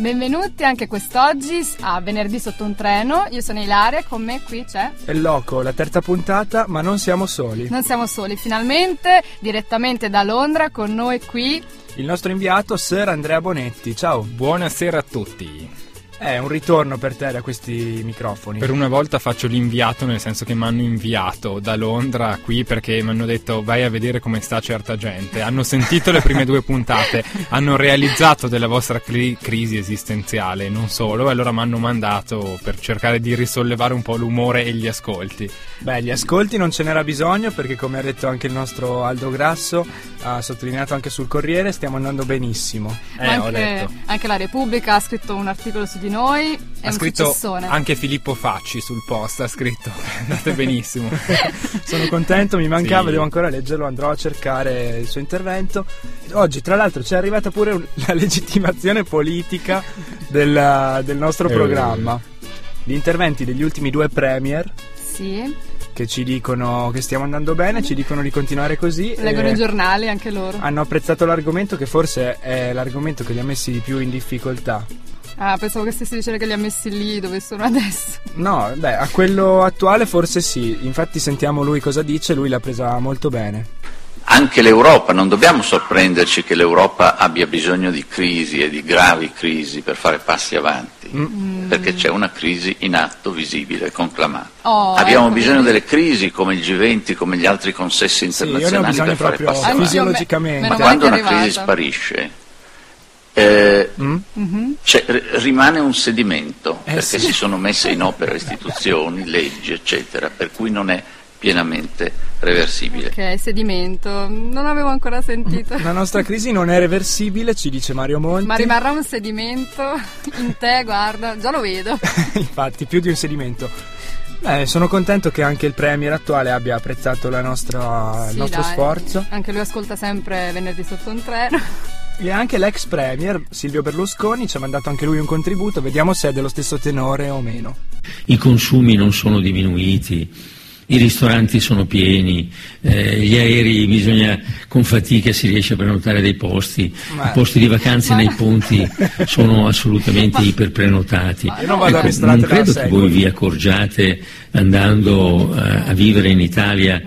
Benvenuti anche quest'oggi a Venerdì sotto un treno. Io sono Ilaria, con me qui c'è. È Loco, la terza puntata, ma non siamo soli. Non siamo soli, finalmente, direttamente da Londra, con noi qui. Il nostro inviato, Sir Andrea Bonetti. Ciao. Buonasera a tutti. È un ritorno per te da questi microfoni. Per una volta faccio l'inviato, nel senso che mi hanno inviato da Londra qui perché mi hanno detto vai a vedere come sta certa gente. Hanno sentito le prime due puntate, hanno realizzato della vostra cri- crisi esistenziale, non solo, e allora mi hanno mandato per cercare di risollevare un po' l'umore e gli ascolti. Beh, gli ascolti non ce n'era bisogno perché come ha detto anche il nostro Aldo Grasso, ha sottolineato anche sul Corriere, stiamo andando benissimo. Eh, anche, anche la Repubblica ha scritto un articolo su di di noi. È ha scritto successone. anche Filippo Facci sul post, ha scritto. Andate benissimo. Sono contento, mi mancava, sì. devo ancora leggerlo, andrò a cercare il suo intervento. Oggi, tra l'altro, ci è arrivata pure la legittimazione politica del, del nostro eh. programma. Gli interventi degli ultimi due premier. Sì che ci dicono che stiamo andando bene, ci dicono di continuare così. Leggono i giornali anche loro. Hanno apprezzato l'argomento che forse è l'argomento che li ha messi di più in difficoltà. Ah, pensavo che stessi dicendo che li ha messi lì dove sono adesso. No, beh, a quello attuale forse sì. Infatti sentiamo lui cosa dice, lui l'ha presa molto bene. Anche l'Europa, non dobbiamo sorprenderci che l'Europa abbia bisogno di crisi e di gravi crisi per fare passi avanti, mm. perché c'è una crisi in atto, visibile, conclamata. Oh, Abbiamo ecco bisogno delle crisi come il G20, come gli altri consessi internazionali sì, per fare passi avanti. Fisiologicamente. Quando una crisi sparisce, eh, mm? mm-hmm. rimane un sedimento, eh, perché sì. si sono messe in opera istituzioni, leggi, eccetera, per cui non è pienamente reversibile. Ok, sedimento, non avevo ancora sentito. La nostra crisi non è reversibile, ci dice Mario Monti. Ma rimarrà un sedimento in te, guarda, già lo vedo. Infatti, più di un sedimento. Beh, sono contento che anche il Premier attuale abbia apprezzato nostra, sì, il nostro dai. sforzo. Anche lui ascolta sempre venerdì sotto un treno. E anche l'ex premier Silvio Berlusconi ci ha mandato anche lui un contributo, vediamo se è dello stesso tenore o meno. I consumi non sono diminuiti, i ristoranti sono pieni, eh, gli aerei bisogna con fatica si riesce a prenotare dei posti, ma... i posti di vacanze ma... nei ponti sono assolutamente ma... iperprenotati. non, ecco, non credo che voi vi accorgiate andando uh, a vivere in Italia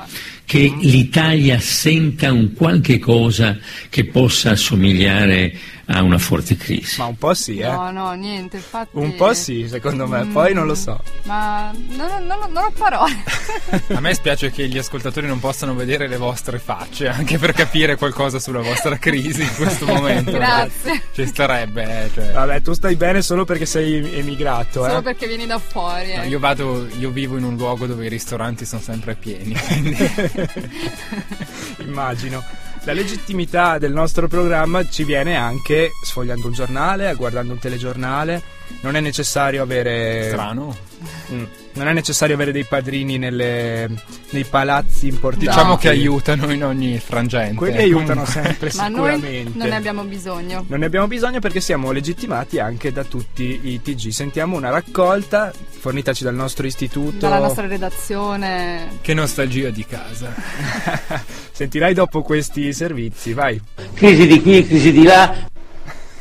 che l'Italia senta un qualche cosa che possa assomigliare a una forte crisi. Ma un po' sì, eh? No, no, niente, infatti... Un po' sì, secondo me, mm, poi non lo so. Ma non, non, non ho parole. a me spiace che gli ascoltatori non possano vedere le vostre facce, anche per capire qualcosa sulla vostra crisi in questo momento. Grazie. Ci starebbe, eh, cioè. Vabbè, tu stai bene solo perché sei emigrato, eh? Solo perché vieni da fuori, eh. no, io, vado, io vivo in un luogo dove i ristoranti sono sempre pieni, Immagino la legittimità del nostro programma ci viene anche sfogliando un giornale, guardando un telegiornale. Non è necessario avere. Strano. Mm. Non è necessario avere dei padrini nelle, nei palazzi importanti. Diciamo che aiutano in ogni frangente. Quelli aiutano sempre, Ma sicuramente. Noi non ne abbiamo bisogno. Non ne abbiamo bisogno perché siamo legittimati anche da tutti i TG. Sentiamo una raccolta fornitaci dal nostro istituto. Dalla nostra redazione. Che nostalgia di casa. Sentirai dopo questi servizi, vai. Crisi di qui, crisi di là,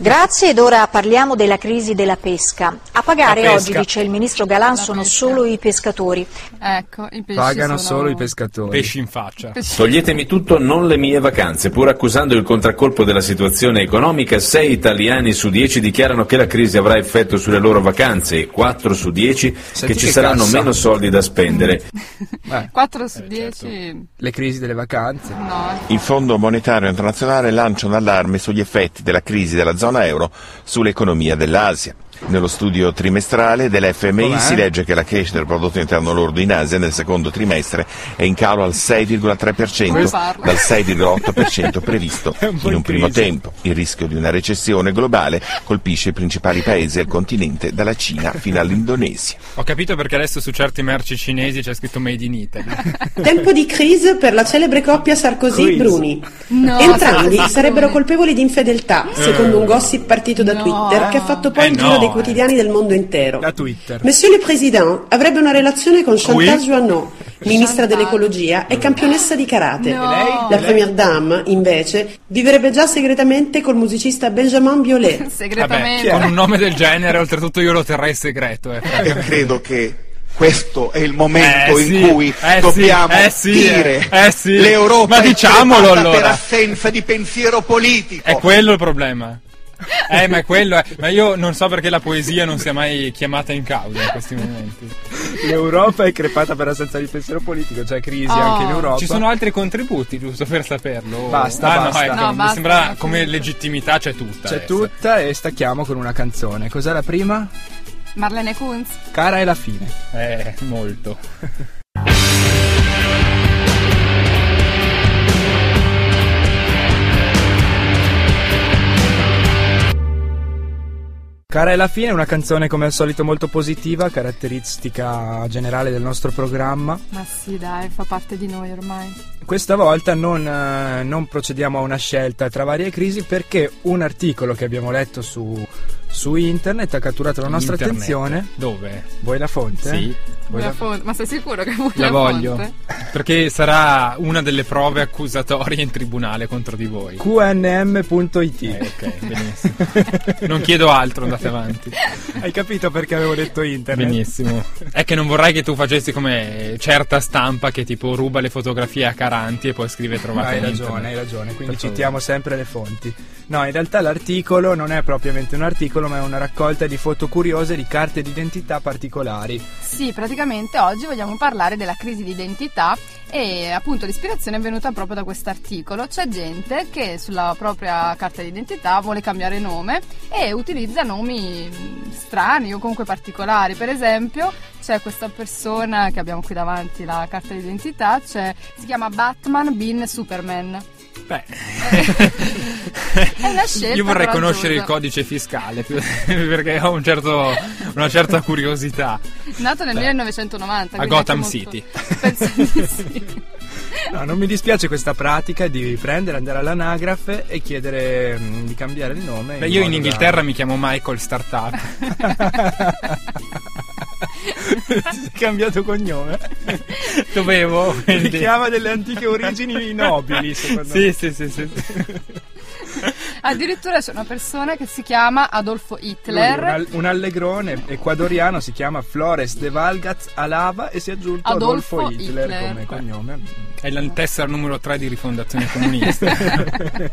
Grazie ed ora parliamo della crisi della pesca. A pagare pesca. oggi, dice il ministro Galan, sono solo i pescatori. Ecco, i pesci Pagano sono... solo i pescatori. Pesci in faccia. Toglietemi tutto, non le mie vacanze. Pur accusando il contraccolpo della situazione economica, 6 italiani su 10 dichiarano che la crisi avrà effetto sulle loro vacanze e 4 su 10 che ci che saranno cassa. meno soldi da spendere. Beh, 4 su 10. Eh, certo. Le crisi delle vacanze. No. Il Fondo Monetario Internazionale lancia un allarme sugli effetti della crisi della zona zona euro sull'economia dell'Asia. Nello studio trimestrale dell'FMI si legge che la crescita del prodotto interno lordo in Asia nel secondo trimestre è in calo al 6,3% dal 6,8% previsto in un primo tempo. Il rischio di una recessione globale colpisce i principali paesi del continente dalla Cina fino all'Indonesia. Ho capito perché adesso su certe merci cinesi c'è scritto Made in Italy. Tempo di crisi per la celebre coppia Sarkozy-Bruni. No, Entrambi sarebbero colpevoli di infedeltà, secondo un gossip partito da no. Twitter che ha fatto poi eh il giro no, dei quotidiani del mondo intero. Da Twitter. Monsieur le Président avrebbe una relazione con Chantal oui. Joanneau, ministra dell'ecologia e campionessa di karate. No. La première dame, invece, vivrebbe già segretamente col musicista Benjamin Biolay. segretamente. Vabbè, con un nome del genere, oltretutto io lo terrei segreto. Eh. Io credo che questo è il momento eh, in sì, cui eh, dobbiamo eh, sì, dire eh, sì. l'Europa Ma diciamolo allora. per assenza di pensiero politico. È quello il problema. Eh, ma è quello, eh. ma io non so perché la poesia non sia mai chiamata in causa in questi momenti. L'Europa è crepata per assenza di pensiero politico, c'è cioè crisi oh. anche in Europa. Ci sono altri contributi, giusto per saperlo. Basta, ah, basta. No, ecco, no, mi basta, sembra come legittimità c'è tutta. C'è adesso. tutta e stacchiamo con una canzone. Cos'è la prima? Marlene Kunz. Cara è la fine. Eh, molto. Cara è la fine, una canzone come al solito molto positiva, caratteristica generale del nostro programma. Ma sì, dai, fa parte di noi ormai. Questa volta non, eh, non procediamo a una scelta tra varie crisi perché un articolo che abbiamo letto su su internet ha catturato la nostra internet. attenzione. Dove? Vuoi la fonte? Sì. La fonte? Ma sei sicuro che vuoi la, la voglio? Fonte? Perché sarà una delle prove accusatorie in tribunale contro di voi. qnm.it. Eh, ok, benissimo. non chiedo altro, andate avanti. Hai capito perché avevo detto internet? Benissimo. È che non vorrei che tu facessi come certa stampa che tipo ruba le fotografie a Caranti e poi scrive trovate Hai ragione, internet. hai ragione, quindi citiamo sempre le fonti. No, in realtà l'articolo non è propriamente un articolo, ma è una raccolta di foto curiose di carte d'identità particolari. Sì, praticamente oggi vogliamo parlare della crisi di identità e appunto l'ispirazione è venuta proprio da questo articolo. C'è gente che sulla propria carta d'identità vuole cambiare nome e utilizza nomi strani o comunque particolari. Per esempio, c'è questa persona che abbiamo qui davanti la carta d'identità, si chiama Batman Bin Superman. Beh, è una scelta. Io vorrei conoscere il codice fiscale perché ho un certo, una certa curiosità. Nato nel Beh. 1990 a Gotham City. Penso di sì. No, non mi dispiace questa pratica di prendere, andare all'anagrafe e chiedere mh, mm, di cambiare il nome. Beh, in io in Inghilterra da... mi chiamo Michael Startup. È cambiato cognome. Dovevo. Quindi... Richiama delle antiche origini nobili, secondo sì, me. Sì, sì, sì. Addirittura c'è una persona che si chiama Adolfo Hitler. Un, un, allegrone ecuadoriano si chiama Flores de Valgaz Alava e si è aggiunto Adolfo, Adolfo Hitler, Hitler, come cognome. È la tessera numero 3 di rifondazione comunista.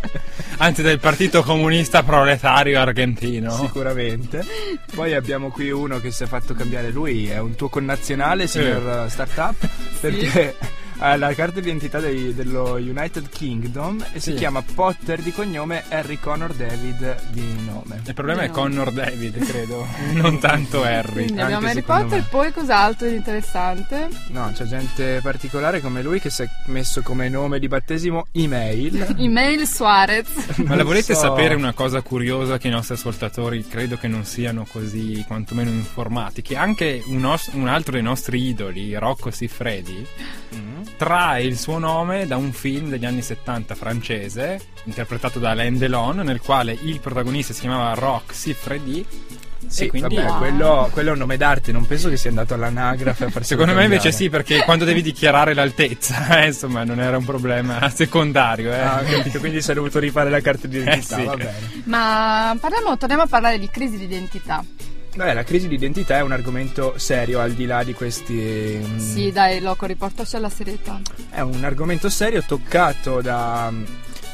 Anzi, del partito comunista proletario argentino. Sicuramente. Poi abbiamo qui uno che si è fatto cambiare lui, è un tuo connazionale, signor sì. Startup, perché. Sì la carta d'identità dei, dello United Kingdom e sì. si chiama Potter di cognome Harry Connor David di nome. Il problema di è nome. Connor David, credo, non tanto Harry. Quindi abbiamo Harry Potter, me. poi cos'altro di interessante? No, c'è gente particolare come lui che si è messo come nome di battesimo email. email Suarez. Ma la volete so. sapere una cosa curiosa che i nostri ascoltatori credo che non siano così quantomeno informati? Che anche un, os- un altro dei nostri idoli, Rocco Siffredi, mm trae il suo nome da un film degli anni 70 francese, interpretato da Alain Delon, nel quale il protagonista si chiamava Rock Siffredi sì, quindi vabbè, quello, quello, è un nome d'arte, non penso che sia andato all'anagrafe a farsi Secondo me invece sì, perché quando devi dichiarare l'altezza, eh, insomma, non era un problema secondario. Eh. Ah, capito, quindi si è dovuto rifare la carta d'identità, eh, sì. va bene. Ma parliamo, torniamo a parlare di crisi di identità. Beh, la crisi di identità è un argomento serio al di là di questi. Mm, sì, dai, Loco, riportaci alla serietà. È un argomento serio toccato da,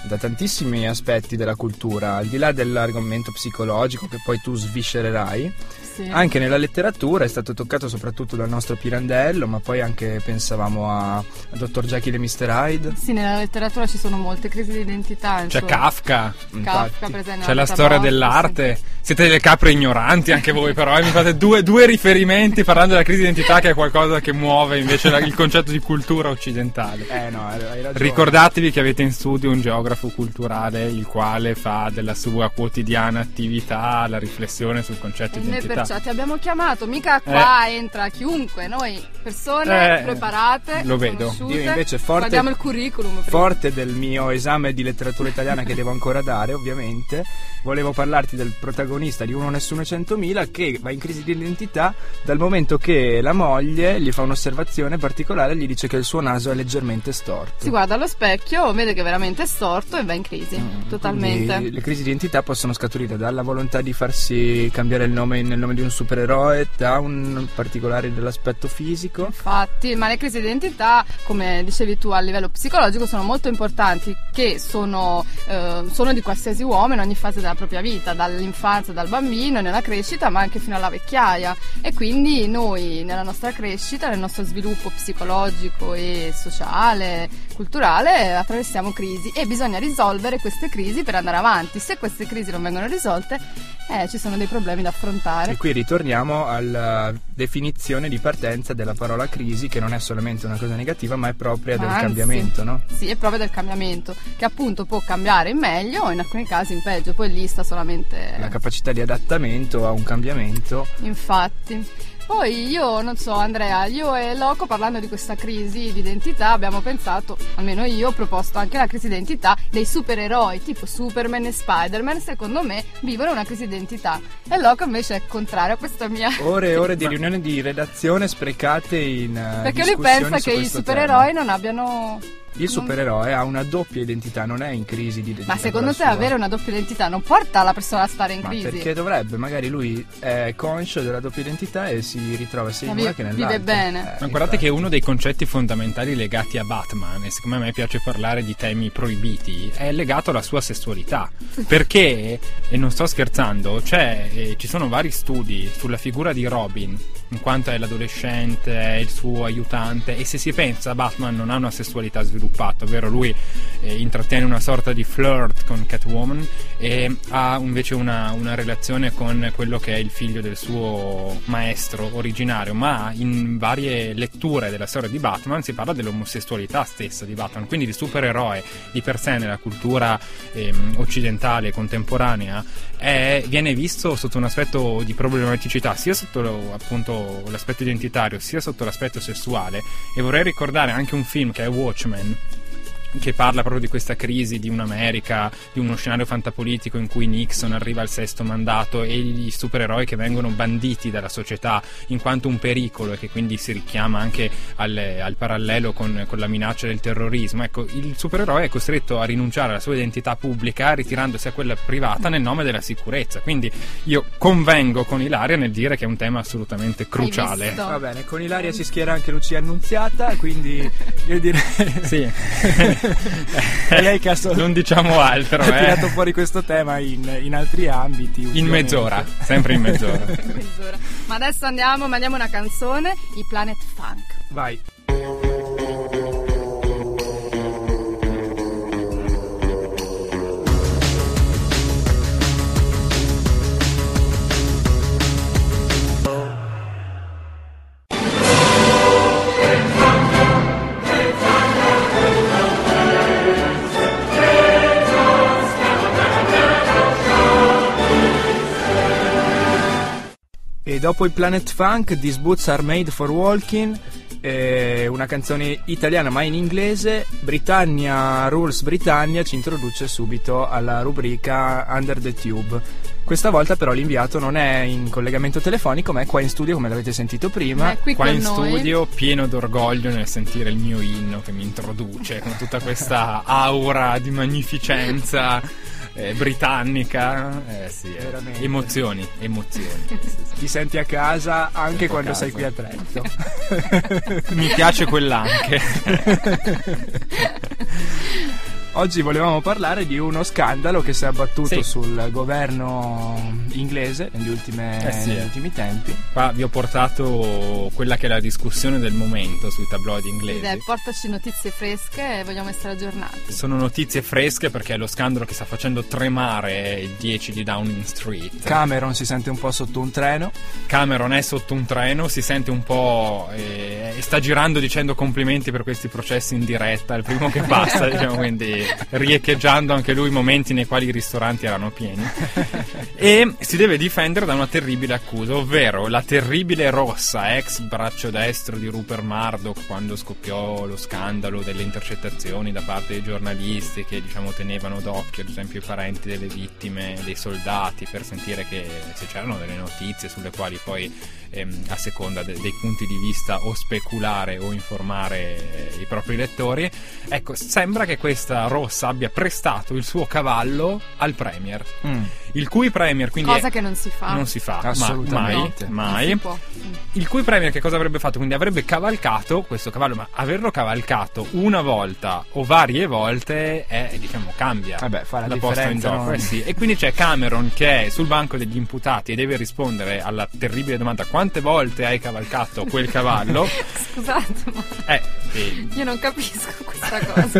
da tantissimi aspetti della cultura, al di là dell'argomento psicologico che poi tu sviscererai. Sì. Anche nella letteratura è stato toccato soprattutto dal nostro Pirandello, ma poi anche pensavamo a, a Dr. Jekyll e Mr. Hyde. Sì, nella letteratura ci sono molte crisi di identità. C'è Kafka. Kafka. C'è la storia dell'arte. Sì. Siete delle capre ignoranti anche voi, però. Eh, mi fate due, due, riferimenti parlando della crisi di identità, che è qualcosa che muove invece la, il concetto di cultura occidentale. Eh no, hai ragione. Ricordatevi che avete in studio un geografo culturale il quale fa della sua quotidiana attività la riflessione sul concetto di identità. Perciò ti abbiamo chiamato, mica qua eh. entra chiunque, noi persone eh, preparate, lo vedo. Io invece forte, guardiamo il curriculum. Forte del mio esame di letteratura italiana che devo ancora dare, ovviamente, volevo parlarti del protagonista di Uno Nessuno e Centomila che va in crisi di identità dal momento che la moglie gli fa un'osservazione particolare e gli dice che il suo naso è leggermente storto. Si guarda allo specchio, vede che è veramente storto e va in crisi, mm, totalmente. Le crisi di identità possono scaturire dalla volontà di farsi cambiare il nome nel nome di un supereroe, da un particolare dell'aspetto fisico. Infatti, ma le crisi di identità, come dicevi tu a livello psicologico, sono molto importanti, che sono, eh, sono di qualsiasi uomo in ogni fase della propria vita, dall'infanzia, dal bambino, nella crescita, ma anche fino alla vecchiaia. E quindi noi nella nostra crescita, nel nostro sviluppo psicologico e sociale, culturale, attraversiamo crisi e bisogna risolvere queste crisi per andare avanti. Se queste crisi non vengono risolte, eh, ci sono dei problemi da affrontare. E qui ritorniamo alla definizione di partenza della parola crisi, che non è solamente una cosa negativa, ma è propria del Anzi, cambiamento, no? Sì, è propria del cambiamento, che appunto può cambiare in meglio o in alcuni casi in peggio, poi lì sta solamente... La capacità di adattamento a un cambiamento. Infatti. Poi io, non so, Andrea, io e Loco parlando di questa crisi di identità abbiamo pensato, almeno io ho proposto anche la crisi di identità dei supereroi, tipo Superman e Spider-Man, secondo me vivono una crisi di identità. E Loco invece è contrario a questa mia... Ore e ore di riunioni di redazione sprecate in... Uh, Perché lui pensa che i supereroi tema. non abbiano il supereroe ha una doppia identità, non è in crisi di identità. Ma secondo te avere una doppia identità non porta la persona a stare in Ma crisi? Perché dovrebbe, magari lui è conscio della doppia identità e si ritrova sia in una che nell'altra. Vive bene. Eh, Ma guardate che uno dei concetti fondamentali legati a Batman, e siccome a me piace parlare di temi proibiti, è legato alla sua sessualità. Perché, e non sto scherzando, eh, ci sono vari studi sulla figura di Robin in quanto è l'adolescente, è il suo aiutante e se si pensa Batman non ha una sessualità sviluppata, ovvero lui eh, intrattiene una sorta di flirt con Catwoman e ha invece una, una, relazione con quello che è il figlio del suo maestro originario, ma in varie letture della storia di Batman si parla dell'omosessualità stessa di Batman, quindi il supereroe. Di per sé nella cultura eh, occidentale contemporanea è, viene visto sotto un aspetto di problematicità sia sotto appunto l'aspetto identitario sia sotto l'aspetto sessuale e vorrei ricordare anche un film che è Watchmen che parla proprio di questa crisi di un'America, di uno scenario fantapolitico in cui Nixon arriva al sesto mandato e gli supereroi che vengono banditi dalla società in quanto un pericolo e che quindi si richiama anche al, al parallelo con, con, la minaccia del terrorismo. Ecco, il supereroe è costretto a rinunciare alla sua identità pubblica ritirandosi a quella privata nel nome della sicurezza. Quindi io convengo con Ilaria nel dire che è un tema assolutamente cruciale. Va bene, con Ilaria si schiera anche Lucia Annunziata, quindi io direi... sì. è lei che ha solo... Non diciamo altro. Ha eh. tirato fuori questo tema in, in altri ambiti. In mezz'ora, sempre in mezz'ora. in mezz'ora. Ma adesso andiamo, mandiamo una canzone, i Planet Funk. Vai. Dopo il Planet Funk, These Boots Are Made for Walking, eh, una canzone italiana ma in inglese, Britannia Rules Britannia ci introduce subito alla rubrica Under the Tube. Questa volta però l'inviato non è in collegamento telefonico ma è qua in studio come l'avete sentito prima. Qua in noi. studio pieno d'orgoglio nel sentire il mio inno che mi introduce con tutta questa aura di magnificenza eh, britannica. Eh sì, eh. emozioni, emozioni. Ti senti a casa anche quando casa. sei qui a Trento. Mi piace quell'anche. Oggi volevamo parlare di uno scandalo che si è abbattuto sì. sul governo inglese negli, ultime, eh sì. negli, ultimi tempi. Qua vi ho portato quella che è la discussione del momento sui tabloidi inglesi. Ed portaci notizie fresche e vogliamo essere aggiornati. Sono notizie fresche perché è lo scandalo che sta facendo tremare il 10 di Downing Street. Cameron si sente un po' sotto un treno. Cameron è sotto un treno, si sente un po' e, e sta girando dicendo complimenti per questi processi in diretta, il primo che passa, diciamo, quindi riecheggiando anche lui momenti nei quali i ristoranti erano pieni. e si deve difendere da una terribile accusa, ovvero la terribile rossa, ex braccio destro di Rupert Murdoch quando scoppiò lo scandalo delle intercettazioni da parte dei giornalisti che diciamo tenevano d'occhio ad esempio i parenti delle vittime, dei soldati per sentire che se c'erano delle notizie sulle quali poi ehm, a seconda de- dei punti di vista o speculare o informare eh, i propri lettori. Ecco, sembra che questa rossa abbia prestato il suo cavallo al Premier. Mm. Il cui Premier quindi. Cosa è... che non si fa. Non si fa. Assolutamente. Ma, mai. mai. Il cui Premier che cosa avrebbe fatto? Quindi avrebbe cavalcato questo cavallo, ma averlo cavalcato una volta o varie volte è, diciamo, cambia Vabbè, fa la, la posta in gioco. Non... Eh sì. E quindi c'è Cameron che è sul banco degli imputati e deve rispondere alla terribile domanda quante volte hai cavalcato quel cavallo? Scusate, ma eh, sì. io non capisco questa cosa.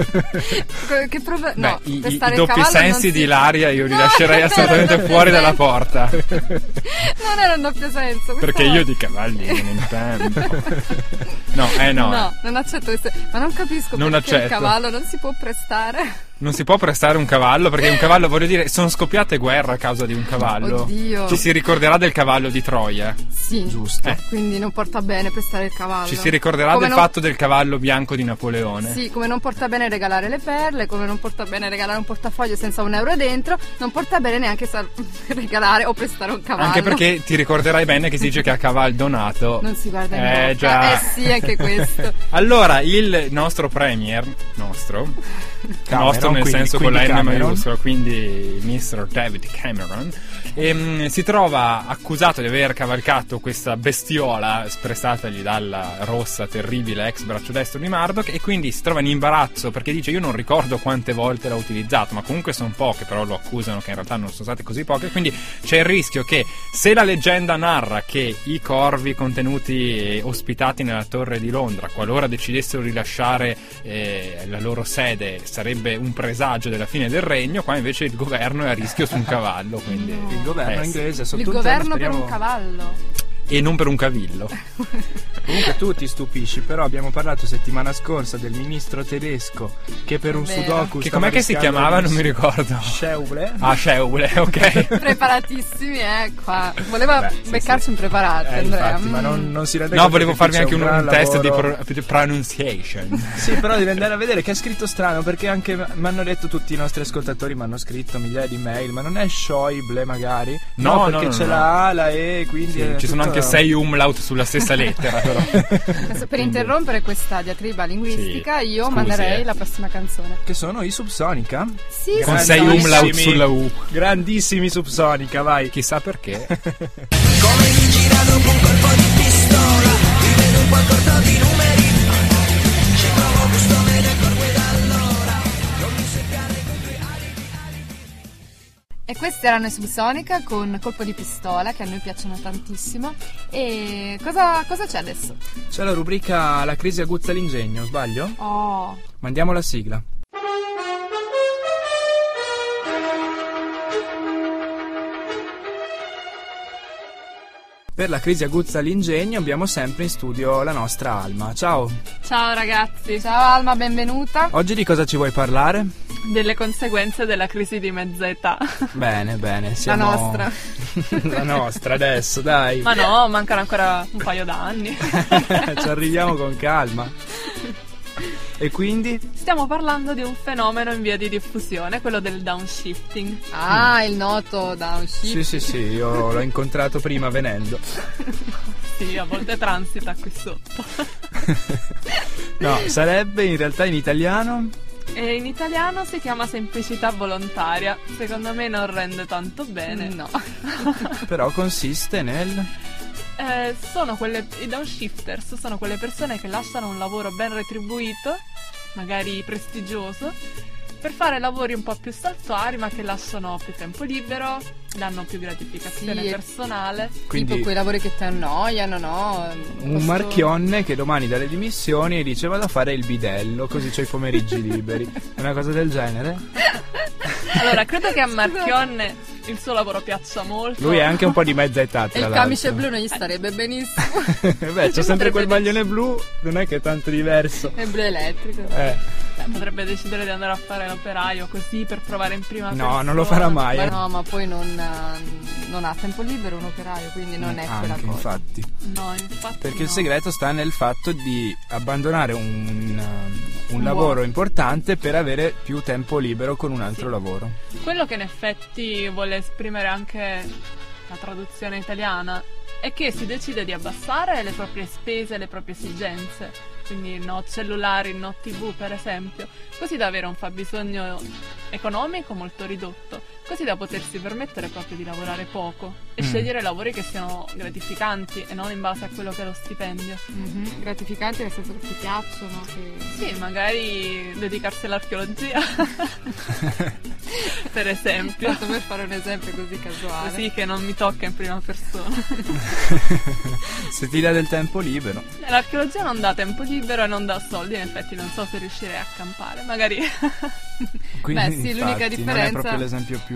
che prove... no, Beh, i, i doppi sensi di Ilaria io li lascerei assolutamente fuori senso. dalla porta. non era un doppio senso. Perché io di cavalli non intendo. no, eh no. No, non accetto questo. Ma non capisco non perché accetto. il cavallo non si può prestare non si può prestare un cavallo perché un cavallo, voglio dire, sono scoppiate guerre a causa di un cavallo. Oddio. Ci si ricorderà del cavallo di Troia. Sì, giusto. Eh. Quindi non porta bene prestare il cavallo. Ci si ricorderà come del non... fatto del cavallo bianco di Napoleone. Sì, come non porta bene regalare le perle, come non porta bene regalare un portafoglio senza un euro dentro, non porta bene neanche sal- regalare o prestare un cavallo. Anche perché ti ricorderai bene che si dice che a cavallo donato. Non si guarda in eh, già. Eh sì, anche questo. allora, il nostro premier, nostro Cameron, nostro nel senso con la N maiuscola, quindi Mr. David Cameron, e, um, si trova accusato di aver cavalcato questa bestiola espresstatagli dalla rossa terribile ex braccio destro di Murdoch e quindi si trova in imbarazzo perché dice io non ricordo quante volte l'ha utilizzato, ma comunque sono poche, però lo accusano che in realtà non sono state così poche, quindi c'è il rischio che se la leggenda narra che i corvi contenuti ospitati nella torre di Londra, qualora decidessero di lasciare eh, la loro sede sarebbe un presagio della fine del regno, qua invece il governo è a rischio su un cavallo. Quindi. il governo eh, inglese sotto il governo per un cavallo e non per un cavillo. Comunque tu ti stupisci, però abbiamo parlato settimana scorsa del ministro tedesco che per un sudoku Che com'è che si chiamava? Non mi ricordo. Scheuble. Ah, Scheuble, ok. Preparatissimi, eh, qua. Voleva Beh, beccarci sì, un preparante, eh, Andrea. Infatti, mm. ma non, non, si rende No, volevo farvi anche un, un test di, pro, di pronunciation. sì, però devi andare a vedere che è scritto strano perché anche mi hanno detto tutti i nostri ascoltatori, mi hanno scritto migliaia di mail, ma non è Schäuble magari? No, no perché no, c'è no. la A, la E, quindi sì, ci sono anche sei umlaut sulla stessa lettera. però. Adesso, per interrompere questa diatriba linguistica, sì, io scusi, manderei eh. la prossima canzone. Che sono i Subsonica? Sì, con sei umlaut sulla U. Grandissimi Subsonica, vai. Chissà perché. Come girato con colpo di pistola, rivedo un qualcosa di numeri. E questi erano i Subsonica con Colpo di pistola che a noi piacciono tantissimo. E cosa, cosa c'è adesso? C'è la rubrica La crisi aguzza l'ingegno, sbaglio? Oh. Mandiamo la sigla. Per la crisi aguzza l'ingegno abbiamo sempre in studio la nostra Alma. Ciao! Ciao ragazzi! Ciao Alma, benvenuta! Oggi di cosa ci vuoi parlare? Delle conseguenze della crisi di mezza età. Bene, bene, siamo... La nostra. la nostra adesso, dai. Ma no, mancano ancora un paio d'anni. ci arriviamo con calma. E quindi? Stiamo parlando di un fenomeno in via di diffusione, quello del downshifting. Ah, mm. il noto downshifting. Sì, sì, sì, io l'ho incontrato prima venendo. sì, a volte transita qui sotto. no, sarebbe in realtà in italiano? E in italiano si chiama semplicità volontaria. Secondo me non rende tanto bene. No. Però consiste nel eh, sono quelle, i downshifters sono quelle persone che lasciano un lavoro ben retribuito, magari prestigioso, per fare lavori un po' più saltuari ma che lasciano più tempo libero, danno più gratificazione Sì, personale. Quindi- Tipo quei lavori che ti annoiano, no? Un Posso- marchionne che domani dalle dimissioni e dice vado a fare il bidello, così c'ho i pomeriggi liberi. Una cosa del genere? Allora, credo che a Marchionne il suo lavoro piaccia molto. Lui è anche un po' di mezza età, E tra il l'altro. camice blu non gli starebbe benissimo. Beh, c'è sempre quel maglione blu, non è che è tanto diverso. È blu elettrico. Eh, Beh, potrebbe decidere di andare a fare l'operaio così per provare in prima persona. no, non lo farà mai. Ma eh. no, ma poi non, eh, non ha tempo libero un operaio, quindi non è quella Anche, cosa. infatti. No, infatti Perché no. il segreto sta nel fatto di abbandonare un, un Un lavoro importante per avere più tempo libero con un altro lavoro. Quello che in effetti vuole esprimere anche la traduzione italiana è che si decide di abbassare le proprie spese, le proprie esigenze. Quindi no cellulari, no tv per esempio, così da avere un fabbisogno economico molto ridotto, così da potersi permettere proprio di lavorare poco e Mm. scegliere lavori che siano gratificanti e non in base a quello che è lo stipendio. Mhm, Gratificanti nel senso che ti piacciono. Che... Sì, magari dedicarsi all'archeologia. per esempio. Tanto per fare un esempio così casuale. Così che non mi tocca in prima persona. Se ti dà del tempo libero. L'archeologia non dà tempo libero e non dà soldi, in effetti non so se riuscirei a campare, magari. Quindi, Beh, sì, l'unica infatti, Non differenza- è proprio l'esempio più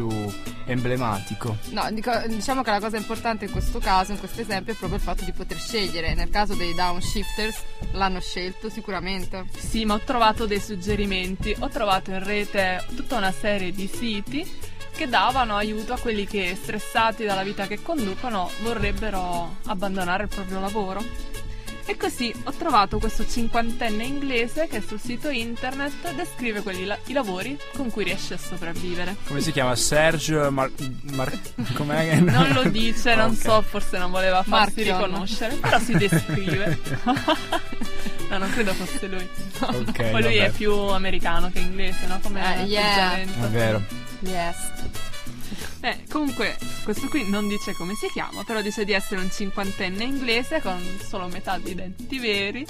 emblematico. No, dico- diciamo che la cosa importante in questo caso, in questo esempio, è proprio il fatto di poter scegliere. Nel caso dei downshifters l'hanno scelto sicuramente. Sì, ma ho trovato dei suggerimenti. Ho trovato in rete tutta una serie di siti che davano aiuto a quelli che, stressati dalla vita che conducono, vorrebbero abbandonare il proprio lavoro. E così ho trovato questo cinquantenne inglese che sul sito internet descrive quelli la- i lavori con cui riesce a sopravvivere. Come si chiama? Serge Mar... Mar- com'è che- Non lo dice, non Ok. so, forse non voleva farsi Marchion. riconoscere, però si descrive. no, non credo fosse lui. Ok, Poi lui vabbè. è più americano che inglese, no? Come Eh, yeah. atteggiamento. È vero. Yes. Eh, comunque, questo qui non dice come si chiama, però dice di essere un cinquantenne inglese con solo metà di denti veri,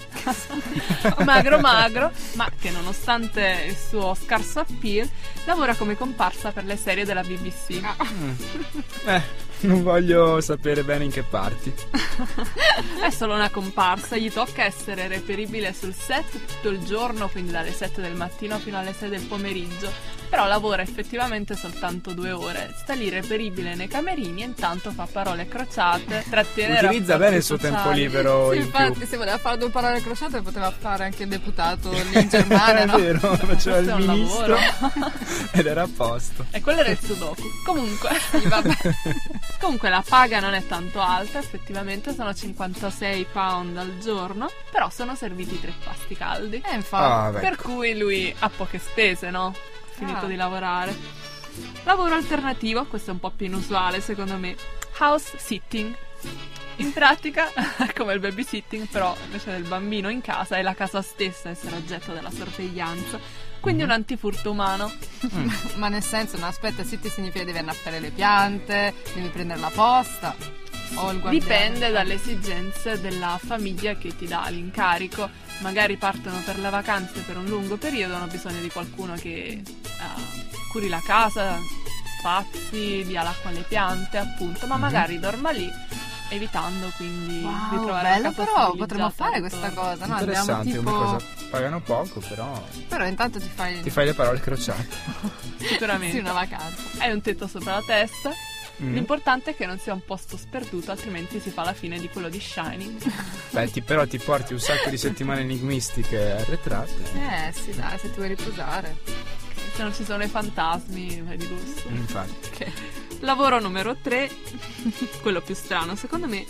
magro magro, ma che nonostante il suo scarso appeal, lavora come comparsa per le serie della BBC. Eh, non voglio sapere bene in che parti. È solo una comparsa, gli tocca essere reperibile sul set tutto il giorno, quindi dalle 7 del mattino fino alle 6 del pomeriggio. Però lavora effettivamente soltanto due ore. Sta lì reperibile nei camerini e intanto fa parole crociate, trattiene Utilizza bene il suo tempo sociali. libero Sì, in infatti, più. se voleva fare due parole crociate, poteva fare anche il deputato lì in Germania, è no? vero, faceva Questo il ministro ed era a posto. E quello era il sudoku. Comunque, comunque la paga non è tanto alta, effettivamente sono 56 pound al giorno, però sono serviti tre pasti caldi. Eh, infatti. Ah, Per cui lui ha poche spese, no? Finito Ah. di lavorare. Lavoro alternativo, questo è un po' più inusuale secondo me. House sitting. In pratica è come il babysitting, però invece del bambino in casa è la casa stessa a essere oggetto della sorveglianza. Quindi Mhm. un antifurto umano. Ma nel senso, no, aspetta, ti significa devi annaffiare le piante, devi prendere la posta. O il guardiano. Dipende dalle esigenze della famiglia che ti dà l'incarico. Magari partono per le vacanze per un lungo periodo, hanno bisogno di qualcuno che eh, curi la casa, spazi, dia l'acqua alle piante, appunto, ma Mhm. magari dorma lì, evitando quindi di Wow, trovare bello però, potremmo fare questa cosa, no? Abbiamo Interessante, tipo... una cosa. Pagano poco, però. Però intanto ti fai... Ti fai le parole crociate. Sicuramente. Sì, una vacanza. Hai un tetto sopra la testa. Mm. L'importante è che non sia un posto sperduto, altrimenti si fa la fine di quello di Shining. Beh, ti- però ti porti un sacco di settimane enigmistiche arretrate. Eh sì, dai, se ti vuoi riposare. Se non ci sono i fantasmi, vai di lusso. Infatti. Ok. Lavoro numero 3, quello più strano secondo me,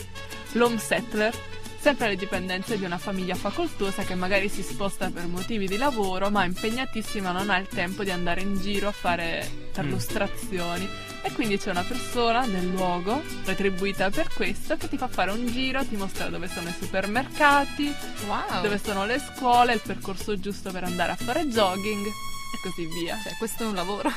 l'home settler. Sempre alle dipendenze di una famiglia facoltosa che magari si sposta per motivi di lavoro, ma è impegnatissima, non ha il tempo di andare in giro a fare perlustrazioni. E quindi c'è una persona del luogo, retribuita per questo, che ti fa fare un giro, ti mostra dove sono i supermercati, Wow. dove sono le scuole, il percorso giusto per andare a fare jogging e così via. Cioè, questo è un lavoro.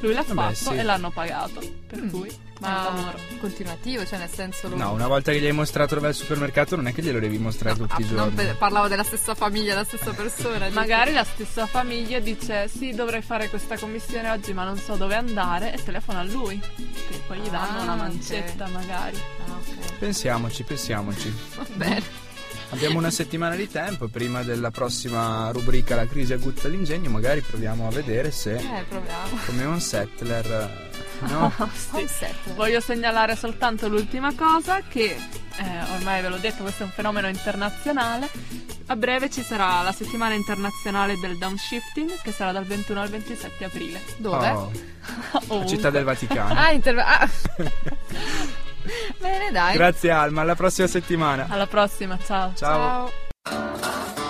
Lui l'ha Vabbè, fatto sì. e l'hanno pagato. Per Mm. cui, Ma lavoro. continuativo, cioè nel senso lui... No, una volta che gli hai mostrato dove è il supermercato non è che glielo devi mostrare tutti i Ah, giorni. per- parlavo della stessa famiglia, della stessa persona. Magari la stessa famiglia dice sì dovrei fare questa commissione oggi ma non so dove andare e telefona a lui. Che poi gli danno Ah, una mancetta magari. Ah, ok. Pensiamoci, pensiamoci. Va bene. Abbiamo una settimana di tempo prima della prossima rubrica La crisi aguzza l'ingegno, magari proviamo a vedere se Eh, proviamo. come un settler eh, no? Sì. Un set. Voglio segnalare soltanto l'ultima cosa che eh, ormai ve l'ho detto, questo è un fenomeno internazionale. A breve ci sarà la settimana internazionale del downshifting che sarà dal 21 al 27 aprile. Dove? Oh, città del Vaticano. Ah, interve- ah. Bene, dai. Grazie Alma, alla prossima settimana. Alla prossima, ciao. Ciao.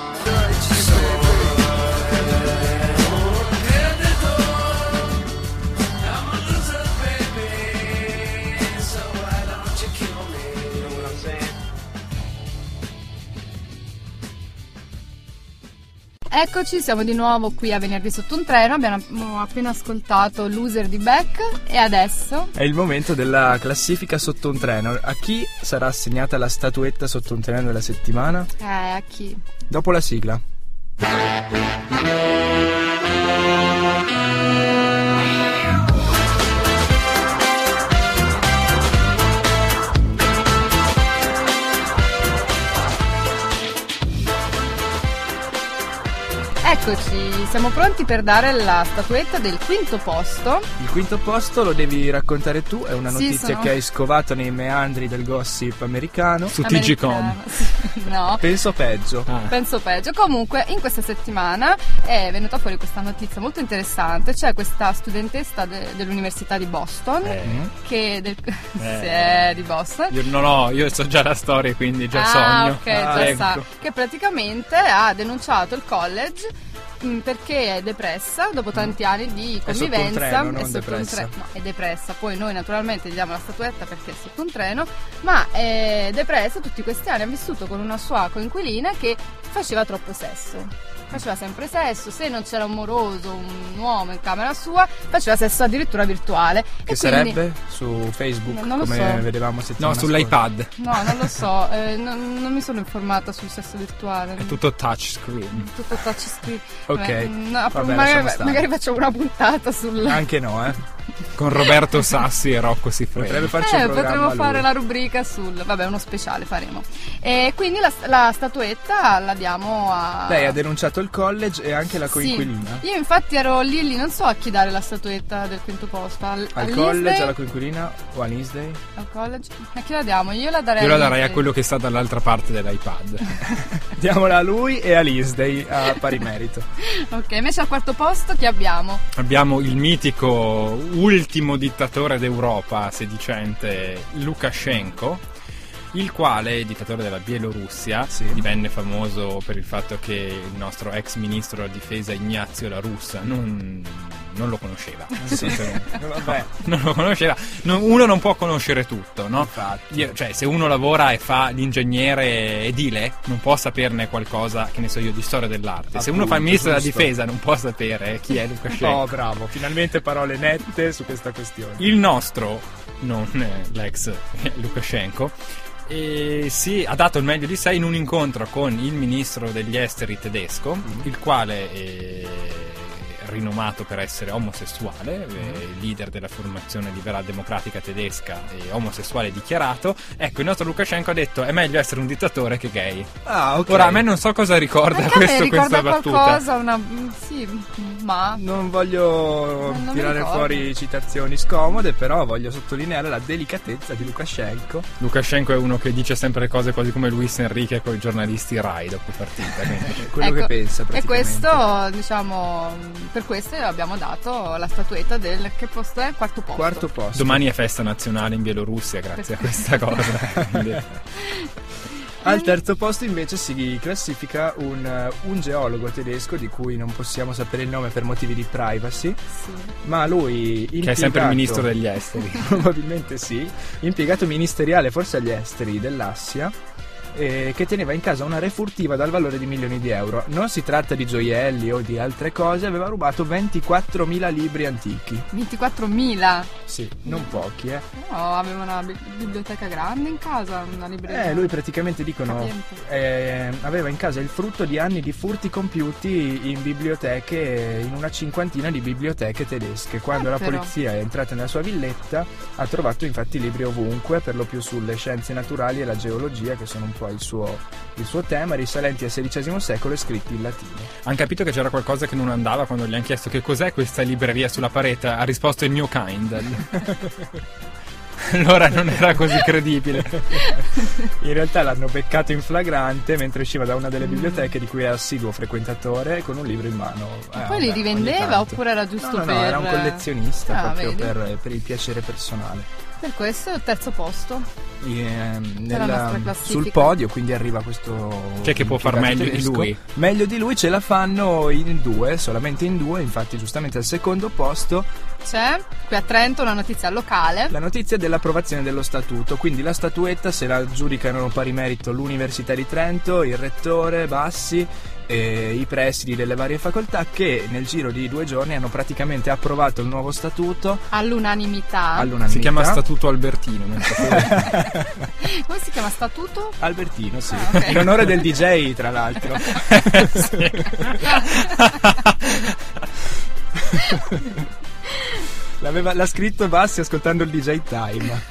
Eccoci, siamo di nuovo qui a venerdì sotto un treno. Abbiamo appena ascoltato Loser di Beck e adesso È il momento della classifica sotto un treno. A chi sarà assegnata la statuetta sotto un treno della settimana? eh, a chi? Dopo la sigla. Eccoci, siamo pronti per dare la statuetta del quinto posto. Il quinto posto lo devi raccontare tu, è una Sì, notizia sono- che hai scovato nei meandri del gossip americano. Su. TGcom. No. Penso peggio. Ah. Penso peggio. Comunque, in questa settimana è venuta fuori questa notizia molto interessante. C'è questa studentessa de- dell'Università di Boston Eh. che del- Eh. sì, è di Boston. Io non ho, io so già la storia, quindi già ah, sogno. ok, Ah, già ecco. sa. Che praticamente ha denunciato il college mh, perché è depressa dopo tanti anni di È sotto un convivenza. treno, è sotto un tre- no, è depressa. Poi noi naturalmente gli diamo la statuetta perché è sotto un treno, ma è depressa tutti questi anni. Ha vissuto con una sua coinquilina che faceva troppo sesso. Faceva sempre sesso, se non c'era un moroso, un uomo in camera sua, faceva sesso addirittura virtuale. Che e quindi- sarebbe su Facebook, lo come so. vedevamo settimana No, sull'iPad. No, non lo so, eh, non, non mi sono informata sul sesso virtuale. È tutto touchscreen. tutto touchscreen. Ok, Vabbè, no, vabbè, magari, magari facciamo una puntata sul. Anche no, eh. Con Roberto Sassi e Rocco Siffredi. Potrebbe farci un Eh, potremmo fare la rubrica sul. Vabbè, uno speciale faremo. E quindi la, la statuetta la diamo a. Lei ha denunciato il college e anche la Sì. coinquilina. Io infatti ero lì lì, non so a chi dare la statuetta del quinto posto. Al, Al college, alla coinquilina o all'Easday? Al college? A chi la diamo? Io la darei Io la darei a quello che sta dall'altra parte dell'iPad. Diamola a lui e all'Easday a pari merito. Ok, invece al quarto posto chi abbiamo? Abbiamo il mitico ultimo dittatore d'Europa, sedicente Lukashenko, il quale, dittatore della Bielorussia, Sì. divenne famoso per il fatto che il nostro ex ministro della difesa Ignazio La Russa non, non lo conosceva. Senso che- Vabbè. non lo conosceva. Uno non può conoscere tutto, no? Infatti. Io- cioè, se uno lavora e fa l'ingegnere edile, non può saperne qualcosa, che ne so io, di storia dell'arte. se uno fa il Appunto, ministro della giusto. difesa, non può sapere chi è Lukashenko. Oh, bravo, finalmente parole nette su questa questione. Il nostro, non eh, l'ex eh, Lukashenko, eh, sì, ha dato il meglio di sé in un incontro con il ministro degli esteri tedesco, il quale è rinomato per essere omosessuale, eh, leader della formazione liberal democratica tedesca e omosessuale dichiarato. Ecco, il nostro Lukashenko ha detto è meglio essere un dittatore che gay. Ah, ok. Ora, a me non so cosa ricorda Anche questo, ricorda questa battuta. qualcosa, una. mm, Sì, ma. Non voglio Non tirare fuori citazioni scomode, però voglio sottolineare la delicatezza di Lukashenko. Lukashenko è uno che dice sempre le cose quasi come Luis Enrique con i giornalisti Rai dopo partita. Quello Ecco, che pensa E questo, diciamo, per questo abbiamo dato la statuetta del. Che posto è? Quarto posto. Quarto posto. Domani è festa nazionale in Bielorussia grazie a questa cosa. Al terzo posto invece si classifica un, eh, un geologo tedesco di cui non possiamo sapere il nome per motivi di privacy, Sì. ma lui che è sempre il ministro degli esteri. probabilmente sì, impiegato ministeriale forse agli esteri dell'Assia, eh, che teneva in casa una refurtiva dal valore di milioni di euro. Non si tratta di gioielli o di altre cose, aveva rubato 24.000 libri antichi. 24.000? Sì, non pochi, eh. No, aveva una bi- biblioteca grande in casa, una libreria. Eh, lui praticamente dicono eh, aveva in casa il frutto di anni di furti compiuti in biblioteche, in una cinquantina di biblioteche tedesche. Quando Ah, la polizia è entrata nella sua villetta ha trovato infatti libri ovunque, per lo più sulle scienze naturali e la geologia, che sono un po' il suo, il suo tema, risalenti al XVI secolo e scritti in latino. Hanno capito che c'era qualcosa che non andava quando gli hanno chiesto che cos'è questa libreria sulla parete. Ha risposto il mio Kindle. allora non era così credibile. In realtà l'hanno beccato in flagrante mentre usciva da una delle biblioteche di cui è assiduo frequentatore con un libro in mano. Eh, Poi li rivendeva oppure era giusto No, no, per... no, era un collezionista Ah, proprio per, per il piacere personale. Per questo è il terzo posto. Nella sul podio quindi arriva questo C'è chi può far meglio di tedesco. lui. meglio di lui ce la fanno in due solamente in due infatti giustamente al secondo posto C'è qui a Trento una notizia locale. la notizia dell'approvazione dello statuto quindi la statuetta se la giudicano pari merito l'Università di Trento il rettore Bassi e i presidi delle varie facoltà che nel giro di due giorni hanno praticamente approvato il nuovo statuto All'unanimità. all'unanimità Si chiama Statuto Albertino. Come si chiama statuto? Albertino, sì. Ah, ok. In onore del DJ, tra l'altro. Sì. L'aveva- l'ha scritto Bassi ascoltando il DJ Time.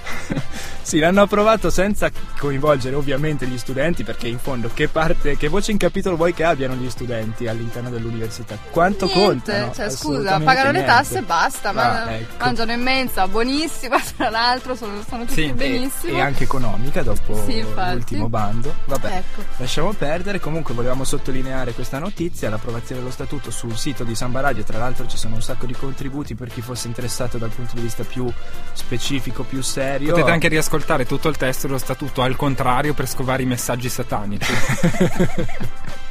sì, l'hanno approvato senza coinvolgere ovviamente gli studenti, perché in fondo che parte, che voce in capitolo vuoi che abbiano gli studenti all'interno dell'università? Quanto Niente, contano? cioè scusa, Assolutamente pagano le niente. tasse e basta, ma Ah, ecco. mangiano in mensa, buonissima, tra l'altro sono, sono tutti Sì, e, benissimo. e anche economica dopo Sì, l'ultimo bando. Vabbè, Ecco. lasciamo perdere. Comunque volevamo sottolineare questa notizia, l'approvazione dello statuto sul sito di Samba Radio. Tra l'altro ci sono un sacco di contributi per chi fosse interessato dal punto di vista più specifico, più serio. Potete anche riascoltare tutto il testo dello statuto al contrario per scovare i messaggi satanici.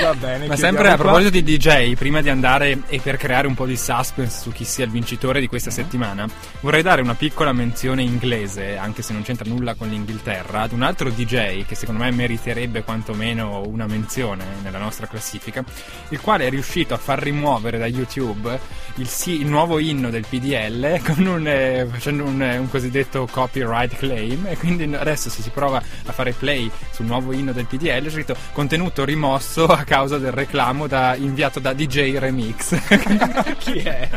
Va bene. Ma sempre a qua. proposito di DJ, prima di andare e per creare un po' di suspense su chi sia il vincitore di questa settimana, vorrei dare una piccola menzione inglese, anche se non c'entra nulla con l'Inghilterra, ad un altro DJ che secondo me meriterebbe quantomeno una menzione nella nostra classifica, il quale è riuscito a far rimuovere da YouTube il, si- il nuovo inno del PDL un, eh, facendo un, eh, un cosiddetto copyright claim e quindi adesso se si prova a fare play sul nuovo inno del PDL c'è scritto contenuto rimosso a causa del reclamo da- inviato da DJ Remix. Chi è?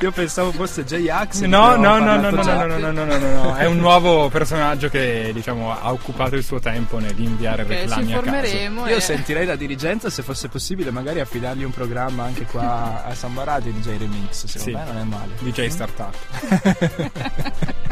Io pensavo fosse J-Ax. No, no, no, no, no, no, no, no, no, no, no, no, no, è un nuovo personaggio che diciamo ha occupato il suo tempo nell'inviare Ok, ci reclami a caso. Io e- sentirei la dirigenza se fosse possibile magari affidargli un programma anche qua a Samba Radio DJ Remix, secondo Sì. me non è male. DJ Startup.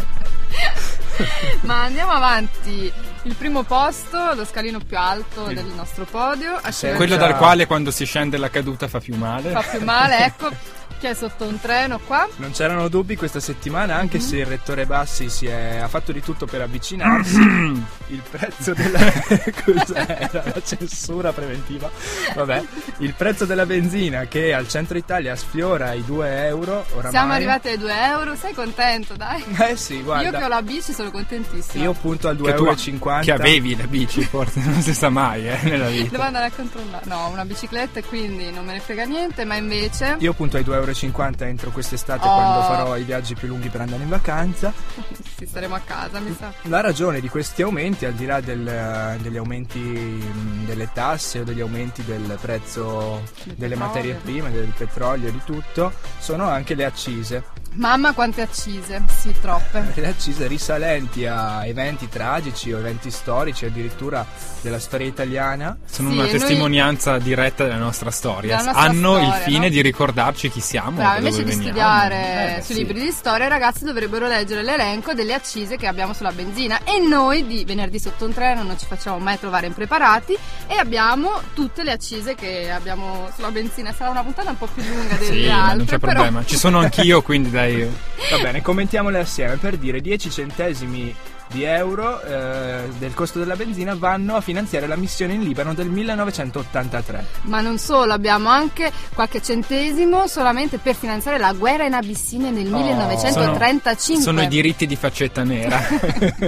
Ma andiamo avanti. Il primo posto, lo scalino più alto del nostro podio. a Sì. chi Quello dal quale quando si scende la caduta fa più male. fa più male, ecco. Chi è sotto un treno qua? Non c'erano dubbi questa settimana, anche se il rettore Bassi si è, ha fatto di tutto per avvicinarsi. il prezzo della. Cos'era la censura preventiva? Vabbè, il prezzo della benzina che al centro Italia sfiora i 2 euro. Oramai. Siamo arrivati ai 2 euro, sei contento, dai? Eh sì, guarda. Io che ho la bici sono contentissima. Io punto al Che tu 2,50 euro. che avevi la bici, forse non si sa mai eh, nella vita. Devo andare a controllare. No, ho una bicicletta e quindi non me ne frega niente, ma invece... Io punto ai 2,50 euro entro quest'estate Oh. quando farò i viaggi più lunghi per andare in vacanza. Sì, staremo a casa, mi sa. La ragione di questi aumenti, al di là del- degli aumenti delle tasse o degli aumenti del prezzo delle materie prime, del petrolio e di tutto, sono anche le accise. Mamma, quante accise. Sì, troppe. Le accise risalenti a eventi tragici o eventi storici, addirittura della storia italiana. Sono Sì, una noi- testimonianza diretta della nostra storia. Della nostra Hanno il storia, fine no? di ricordarci chi siamo. Brava, da invece dove di veniamo. studiare Eh, sui sì. libri di storia, i ragazzi dovrebbero leggere l'elenco delle accise che abbiamo sulla benzina. E noi di venerdì sotto un treno non ci facciamo mai trovare impreparati e abbiamo tutte le accise che abbiamo sulla benzina. Sarà una puntata un po' più lunga delle Sì, ma altre. non c'è però- problema. Ci sono anch'io, quindi dai. Va bene, commentiamole assieme per dire 10 centesimi di euro eh, del costo della benzina vanno a finanziare la missione in Libano del 1983. Ma non solo, abbiamo anche qualche centesimo solamente per finanziare la guerra in Abissinia nel 1935. Sono, sono i diritti di faccetta nera.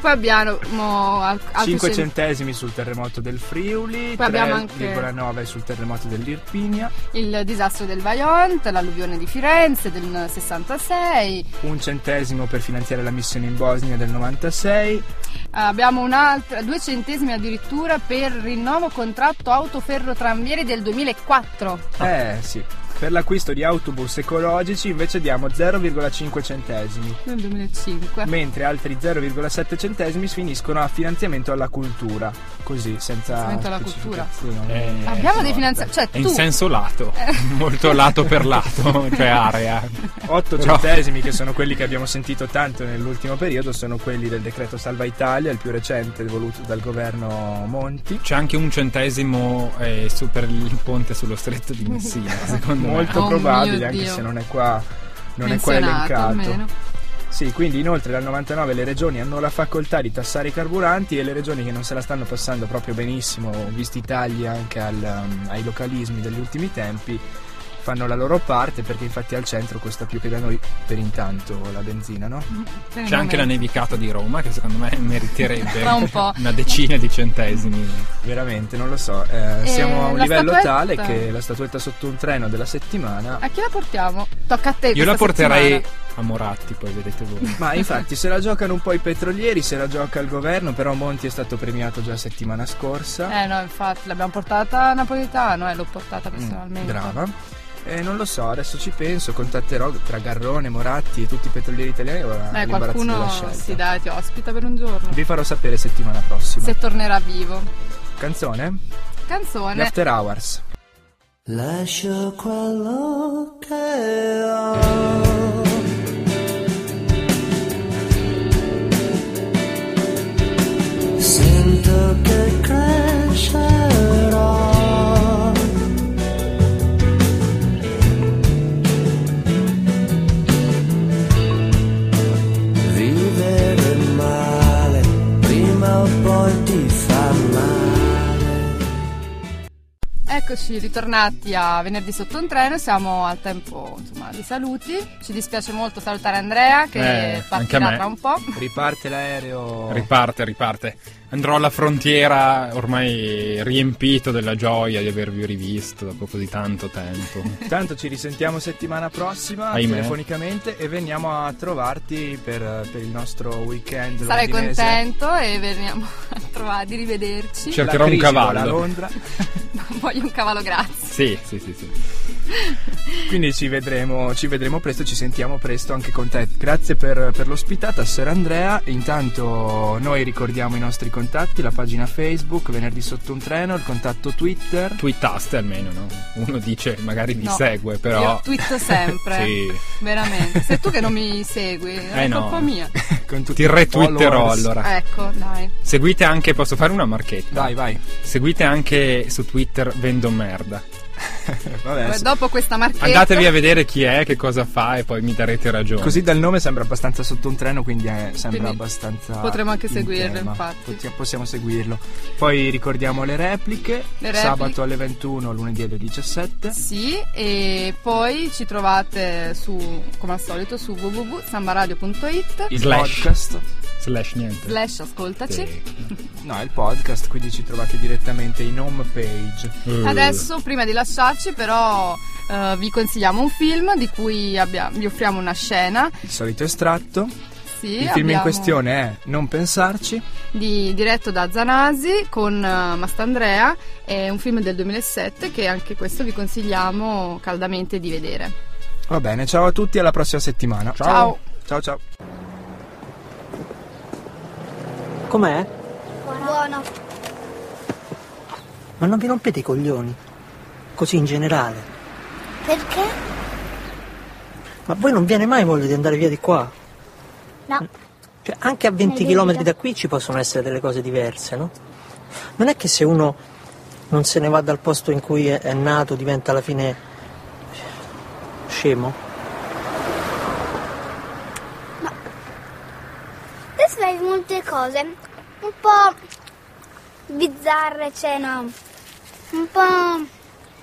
Poi abbiamo al- altri 5 cen- centesimi sul terremoto del Friuli, Poi abbiamo anche- 3,9 sul terremoto dell'Irpinia, il disastro del Vajont, l'alluvione di Firenze del 66, un centesimo per finanziare la missione in Bosnia del 96, abbiamo un'altra, due centesimi addirittura per rinnovo contratto autoferrotranvieri del 2004. eh sì, per l'acquisto di autobus ecologici invece diamo 0,5 centesimi. Nel 2005. Mentre altri 0,7 centesimi finiscono a finanziamento alla cultura, così senza Finanziamento alla cultura. specificazioni. Eh, Abbiamo dei finanziamenti, cioè in tu senso lato, Eh. molto lato per lato, cioè area. 8 Però- centesimi che sono quelli che abbiamo sentito tanto nell'ultimo periodo sono quelli del decreto Salva Italia, il più recente voluto dal governo Monti. C'è anche un centesimo eh, su per il ponte sullo stretto di Messina, secondo Molto Oh probabile, anche Dio. se non è qua, non è qua elencato. almeno. Sì, quindi inoltre dal 99 le regioni hanno la facoltà di tassare i carburanti e le regioni che non se la stanno passando proprio benissimo, visti i tagli anche al, um, ai localismi degli ultimi tempi, fanno la loro parte perché infatti al centro costa più che da noi per intanto la benzina, no? Il C'è anche la nevicata di Roma che secondo me meriterebbe un po'. una decina di centesimi. Veramente, non lo so. eh, siamo a un livello statuetta? tale che la statuetta sotto un treno della settimana. A chi la portiamo? Tocca a te Io la porterei settimana. a Moratti, poi vedete voi. Ma infatti se la giocano un po' i petrolieri, se la gioca il governo, però Monti è stato premiato già settimana scorsa. Eh no, infatti, l'abbiamo portata a Napolitano e l'ho portata personalmente. Mm, Brava. Eh, non lo so, adesso ci penso, contatterò tra Garrone, Moratti e tutti i petrolieri italiani. Ora Eh, qualcuno si dà e ti ospita per un giorno. Vi farò sapere settimana prossima. Se tornerà vivo. Canzone? Canzone. After Hours. Lascio quello che ho. Sento che Eccoci ritornati a venerdì sotto un treno, siamo al tempo insomma, di saluti. Ci dispiace molto salutare Andrea che Eh, partirà tra un po'. Riparte l'aereo. Riparte, riparte. Andrò alla frontiera ormai riempito della gioia di avervi rivisto dopo così tanto tempo. Tanto ci risentiamo settimana prossima Ahimè. telefonicamente e veniamo a trovarti per, per il nostro weekend. Sarai londinese. contento e veniamo a trovare di rivederci. Cercherò La un cavallo. a Londra. Voglio un cavallo grazie. Sì, sì, sì, sì. Quindi ci vedremo, ci vedremo presto, ci sentiamo presto anche con te. Grazie per, per l'ospitata, Ser Andrea. Intanto noi ricordiamo i nostri contatti, la pagina Facebook, venerdì sotto un treno, il contatto Twitter. Tweetaste almeno, no? Uno dice, magari vi No, segue, però... Io twitto sempre. sì. Veramente. Sei tu che non mi segui, è Eh no. colpa mia. Con tutti Ti retweeterò followers. allora. Ecco, dai. Seguite anche, posso fare una marchetta? Vai, vai. Seguite anche su Twitter Vendo Merda. Vabbè, Poi dopo questa marchetta Andatevi a vedere chi è, che cosa fa e poi mi darete ragione. Così dal nome sembra abbastanza sotto un treno, quindi è- sembra Quindi abbastanza. potremmo anche in seguirlo, tema. infatti. Possiamo seguirlo. Poi ricordiamo le repliche: Le repliche. sabato alle 21, lunedì alle 17. Sì, e poi ci trovate su, come al solito, su www.sambaradio.it Il podcast. Slash niente. slash ascoltaci. Sì. No, è il podcast, quindi ci trovate direttamente in home page. Uh. Adesso, prima di lasciarci, però, eh, vi consigliamo un film di cui abbia- vi offriamo una scena. Il solito estratto. Sì, il film in questione è Non pensarci. di- diretto da Zanasi con uh, Mastandrea. È un film del 2007 che anche questo vi consigliamo caldamente di vedere. Va bene, ciao a tutti, alla prossima settimana. Ciao. Ciao ciao. Com'è? Buono. Ma non vi rompete i coglioni? Così in generale. Perché? Ma voi non viene mai voglia di andare via di qua? No. Cioè, anche a 20 Ne km da qui ci possono essere delle cose diverse, no? Non è che se uno non se ne va dal posto in cui è, è nato diventa alla fine scemo? Te fai molte cose un po' bizzarre, cioè no, un po'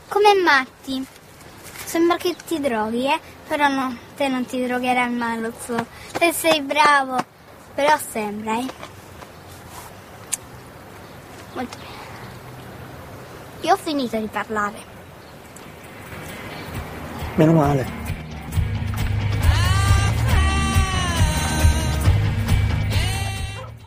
come matti. Sembra che ti droghi, eh? Però no, te non ti drogherai mai, lo so. Te sei bravo, però sembra, eh? Molto bene. Io ho finito di parlare. Meno male.